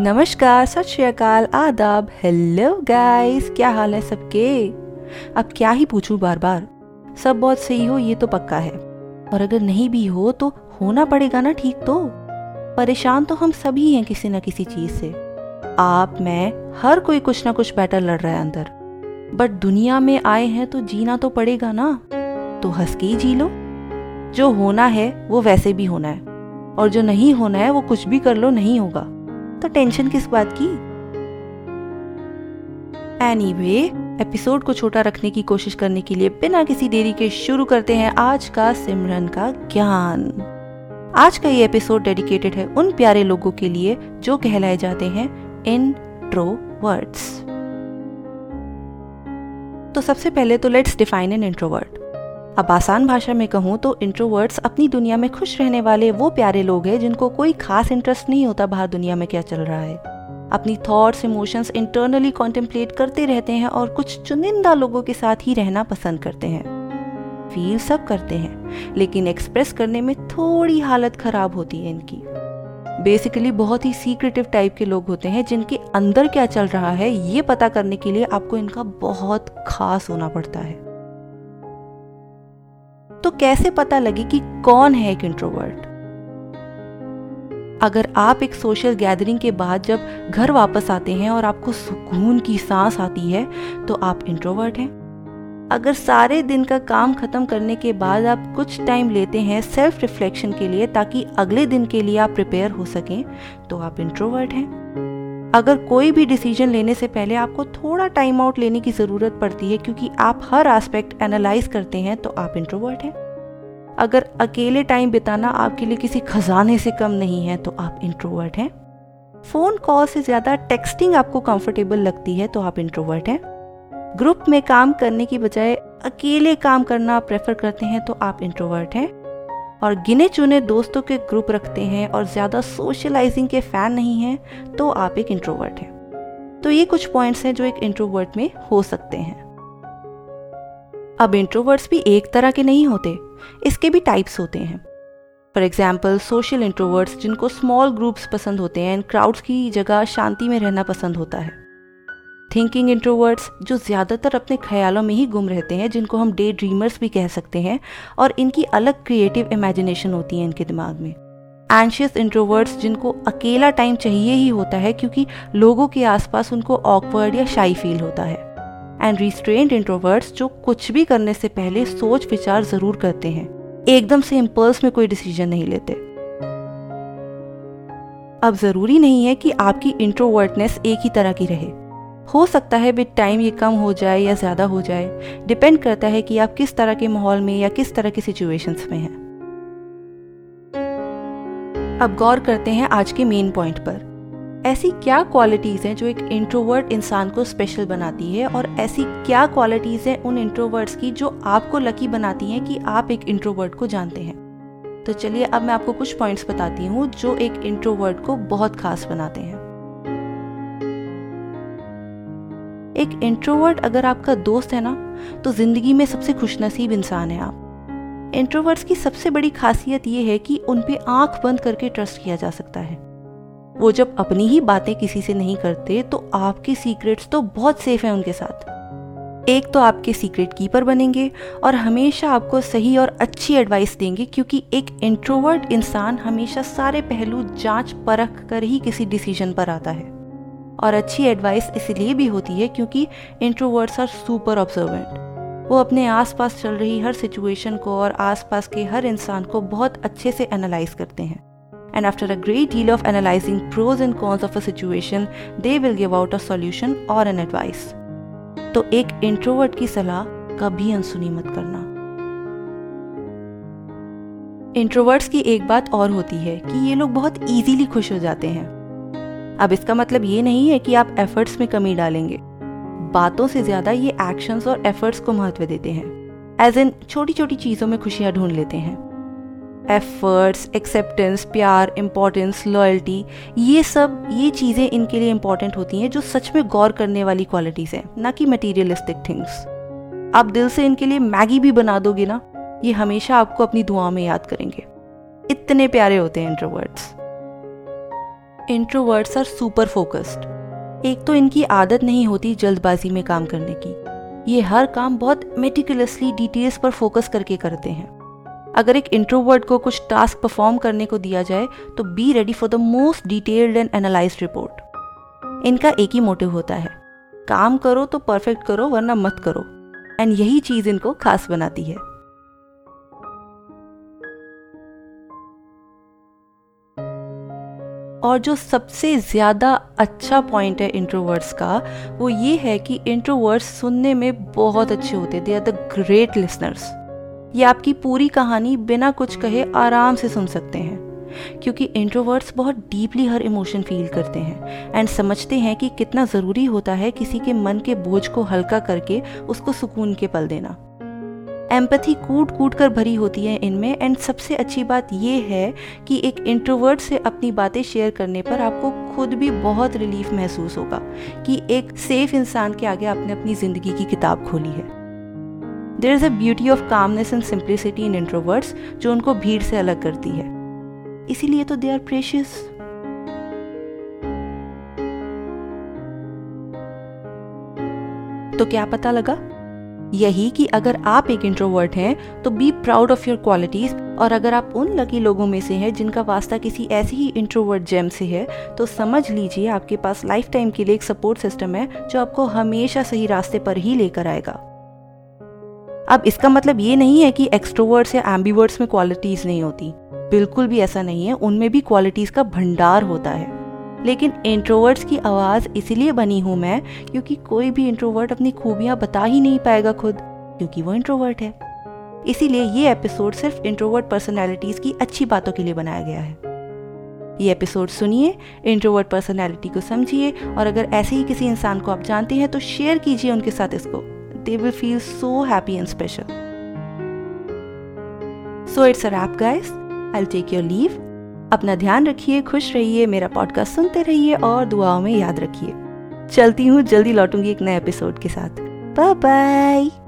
नमस्कार, सत श्री अकाल, आदाब। हेलो गाइस क्या हाल है सबके? अब क्या ही पूछूँ बार बार सब बहुत सही हो, ये तो पक्का है। और अगर नहीं भी हो तो होना पड़ेगा ना ठीक तो? परेशान तो हम सभी हैं किसी न किसी चीज़ से। आप, मैं, हर कोई कुछ ना कुछ बैटल लड़ रहा है अंदर। बट दुनिया में आए हैं तो जीना तो पड़ेगा ना? तो हंस के ही जी लो। जो होना है, वो वैसे भी होना है। और जो नहीं होना है, वो कुछ भी कर लो, नहीं होगा। तो टेंशन किस बात की? एनीवे एपिसोड को छोटा रखने की कोशिश करने के लिए बिना किसी देरी के शुरू करते हैं आज का सिमरन का ज्ञान। आज का ये एपिसोड डेडिकेटेड है उन प्यारे लोगों के लिए जो कहलाए जाते हैं इंट्रोवर्ड्स तो सबसे पहले तो लेट्स डिफाइन एन इंट्रोवर्ट अब आसान भाषा में कहूँ तो इंट्रोवर्ट्स अपनी दुनिया में खुश रहने वाले वो प्यारे लोग हैं जिनको कोई खास इंटरेस्ट नहीं होता बाहर दुनिया में क्या चल रहा है। अपनी थॉट्स इमोशंस इंटरनली कॉन्टेम्पलेट करते रहते हैं और कुछ चुनिंदा लोगों के साथ ही रहना पसंद करते हैं। फील सब करते हैं, लेकिन एक्सप्रेस करने में थोड़ी हालत खराब होती है इनकी। बेसिकली बहुत ही सीक्रेटिव टाइप के लोग होते हैं जिनके अंदर क्या चल रहा है ये पता करने के लिए आपको इनका बहुत खास होना पड़ता है। तो कैसे पता लगे कि कौन है एक इंट्रोवर्ट अगर आप एक सोशल गैदरिंग के बाद जब घर वापस आते हैं और आपको सुकून की सांस आती है तो आप इंट्रोवर्ट हैं। अगर सारे दिन का काम खत्म करने के बाद आप कुछ टाइम लेते हैं सेल्फ रिफ्लेक्शन के लिए, ताकि अगले दिन के लिए आप प्रिपेयर हो सकें तो आप इंट्रोवर्ट हैं। अगर कोई भी डिसीज़न लेने से पहले आपको थोड़ा टाइम आउट लेने की ज़रूरत पड़ती है, क्योंकि आप हर एस्पेक्ट एनालाइज करते हैं तो आप इंट्रोवर्ट हैं। अगर अकेले टाइम बिताना आपके लिए किसी खजाने से कम नहीं है तो आप इंट्रोवर्ट हैं। फ़ोन कॉल से ज़्यादा टेक्सटिंग आपको कंफर्टेबल लगती है तो आप इंट्रोवर्ट हैं। ग्रुप में काम करने की बजाय अकेले काम करना प्रेफर करते हैं तो आप इंट्रोवर्ट हैं। और गिने चुने दोस्तों के ग्रुप रखते हैं और ज़्यादा सोशलाइजिंग के फ़ैन नहीं हैं तो आप एक इंट्रोवर्ट हैं। तो ये कुछ पॉइंट्स हैं जो एक इंट्रोवर्ट में हो सकते हैं। अब इंट्रोवर्ट्स भी एक तरह के नहीं होते, इसके भी टाइप्स होते हैं। फॉर एग्ज़ाम्पल सोशल इंट्रोवर्ट्स जिनको स्मॉल ग्रुप्स पसंद होते हैं एंड क्राउड्स की जगह शांति में रहना पसंद होता है। थिंकिंग इंट्रोवर्ट्स जो ज़्यादातर अपने ख्यालों में ही गुम रहते हैं, जिनको हम डे ड्रीमर्स भी कह सकते हैं, और इनकी अलग क्रिएटिव इमेजिनेशन होती है इनके दिमाग में। एंशियस इंट्रोवर्ट्स जिनको अकेला टाइम चाहिए ही होता है, क्योंकि लोगों के आसपास उनको ऑकवर्ड या शाई फील होता है। एंड रिस्ट्रेंड इंट्रोवर्ट्स जो कुछ भी करने से पहले सोच विचार ज़रूर करते हैं, एकदम से इम्पल्स में कोई डिसीज़न नहीं लेते। अब ज़रूरी नहीं है कि आपकी इंट्रोवर्टनेस एक ही तरह की रहे। हो सकता है विद टाइम ये कम हो जाए या ज़्यादा हो जाए। डिपेंड करता है कि आप किस तरह के माहौल में या किस तरह की सिचुएशंस में हैं। अब गौर करते हैं आज के मेन पॉइंट पर। ऐसी क्या क्वालिटीज़ हैं जो एक इंट्रोवर्ट इंसान को स्पेशल बनाती है और ऐसी क्या क्वालिटीज़ हैं उन इंट्रोवर्ट्स की जो आपको लकी बनाती हैं कि आप एक इंट्रोवर्ट को जानते हैं? तो चलिए अब मैं आपको कुछ पॉइंट्स बताती हूँ जो एक इंट्रोवर्ट को बहुत खास बनाते हैं। एक इंट्रोवर्ट अगर आपका दोस्त है ना तो ज़िंदगी में सबसे खुशनसीब इंसान है आप। इंट्रोवर्ट्स की सबसे बड़ी खासियत ये है कि उन पर आँख बंद करके ट्रस्ट किया जा सकता है। वो जब अपनी ही बातें किसी से नहीं करते तो आपके सीक्रेट्स तो बहुत सेफ़ हैं उनके साथ। एक तो आपके सीक्रेट कीपर बनेंगे और हमेशा आपको सही और अच्छी एडवाइस देंगे, क्योंकि एक इंट्रोवर्ट इंसान हमेशा सारे पहलू जाँच परख कर ही किसी डिसीज़न पर आता है। और अच्छी एडवाइस इसलिए भी होती है क्योंकि इंट्रोवर्ट्स आर सुपर ऑब्जर्वेंट वो अपने आसपास चल रही हर सिचुएशन को और आसपास के हर इंसान को बहुत अच्छे से एनालाइज करते हैं. And after a great deal of analyzing pros and cons of a situation, they will give out a solution or an advice. तो एक इंट्रोवर्ट की सलाह कभी अनसुनी मत करना. इंट्रोवर्ट्स की एक बात और होती है कि ये लोग बहुत इजीली खुश हो जाते हैं. अब इसका मतलब ये नहीं है कि आप एफर्ट्स में कमी डालेंगे। बातों से ज़्यादा ये एक्शंस और एफर्ट्स को महत्व देते हैं। एज इन छोटी छोटी चीज़ों में खुशियाँ ढूंढ लेते हैं। एफर्ट्स एक्सेप्टेंस प्यार इम्पोर्टेंस लॉयल्टी ये सब, ये चीज़ें इनके लिए इंपॉर्टेंट होती हैं जो सच में गौर करने वाली क्वालिटीज़ हैं, ना कि मटीरियलिस्टिक थिंग्स आप दिल से इनके लिए मैगी भी बना दोगे ना, ये हमेशा आपको अपनी दुआ में याद करेंगे। इतने प्यारे होते हैं introverts introverts are super focused एक तो इनकी आदत नहीं होती जल्दबाजी में काम करने की। ये हर काम बहुत मेटिकुलसली डिटेल्स पर फोकस करके करते हैं। अगर एक इंट्रोवर्ट को कुछ टास्क परफॉर्म करने को दिया जाए तो be ready for the most detailed and analyse report इनका एक ही मोटिव होता है। काम करो तो परफेक्ट करो, वरना मत करो। एंड यही चीज़ इनको खास बनाती है। और जो सबसे ज़्यादा अच्छा पॉइंट है इंट्रोवर्ट्स का, वो ये है कि इंट्रोवर्ट्स सुनने में बहुत अच्छे होते they are the great listeners ये आपकी पूरी कहानी बिना कुछ कहे आराम से सुन सकते हैं। क्योंकि इंट्रोवर्ट्स बहुत डीपली हर इमोशन फील करते हैं एंड समझते हैं कि कितना ज़रूरी होता है किसी के मन के बोझ को हल्का करके उसको सुकून के पल देना। एम्पथी कूट कूट कर भरी होती है इनमें। एंड सबसे अच्छी बात यह है कि एक इंट्रोवर्ट से अपनी बातें शेयर करने पर आपको खुद भी बहुत रिलीफ महसूस होगा कि एक सेफ़ इंसान के आगे आपने अपनी ज़िंदगी की किताब खोली है। There is a beauty of calmness and simplicity in introverts जो उनको भीड़ से अलग करती है। इसीलिए तो दे आर प्रेशियस तो क्या पता लगा? यही कि अगर आप एक इंट्रोवर्ट हैं तो be proud of your qualities और अगर आप उन लकी लोगों में से हैं जिनका वास्ता किसी ऐसी ही इंट्रोवर्ट जेम से है तो समझ लीजिए आपके पास लाइफ टाइम के लिए एक सपोर्ट सिस्टम है जो आपको हमेशा सही रास्ते पर ही लेकर आएगा। अब इसका मतलब ये नहीं है कि एक्सट्रोवर्ट्स या एम्बीवर्ट्स में क्वालिटीज नहीं होती। बिल्कुल भी ऐसा नहीं है, उनमें भी क्वालिटीज का भंडार होता है। लेकिन इंट्रोवर्ट्स की आवाज़ इसलिए बनी हूँ मैं, क्योंकि कोई भी इंट्रोवर्ट अपनी खूबियाँ बता ही नहीं पाएगा खुद, क्योंकि वो इंट्रोवर्ट है। इसीलिए ये एपिसोड सिर्फ़ इंट्रोवर्ट पर्सनैलिटीज़ की अच्छी बातों के लिए बनाया गया है। ये एपिसोड सुनिए इंट्रोवर्ट पर्सनैलिटी को समझिए, और अगर ऐसे ही किसी इंसान को आप जानते हैं तो शेयर कीजिए उनके साथ इसको। They will feel so happy and special so it's a wrap guys I take your leave अपना ध्यान रखिए, खुश रहिए, मेरा पॉडकास्ट सुनते रहिए और दुआओं में याद रखिए। चलती हूँ, जल्दी लौटूँगी एक नए एपिसोड के साथ। Bye bye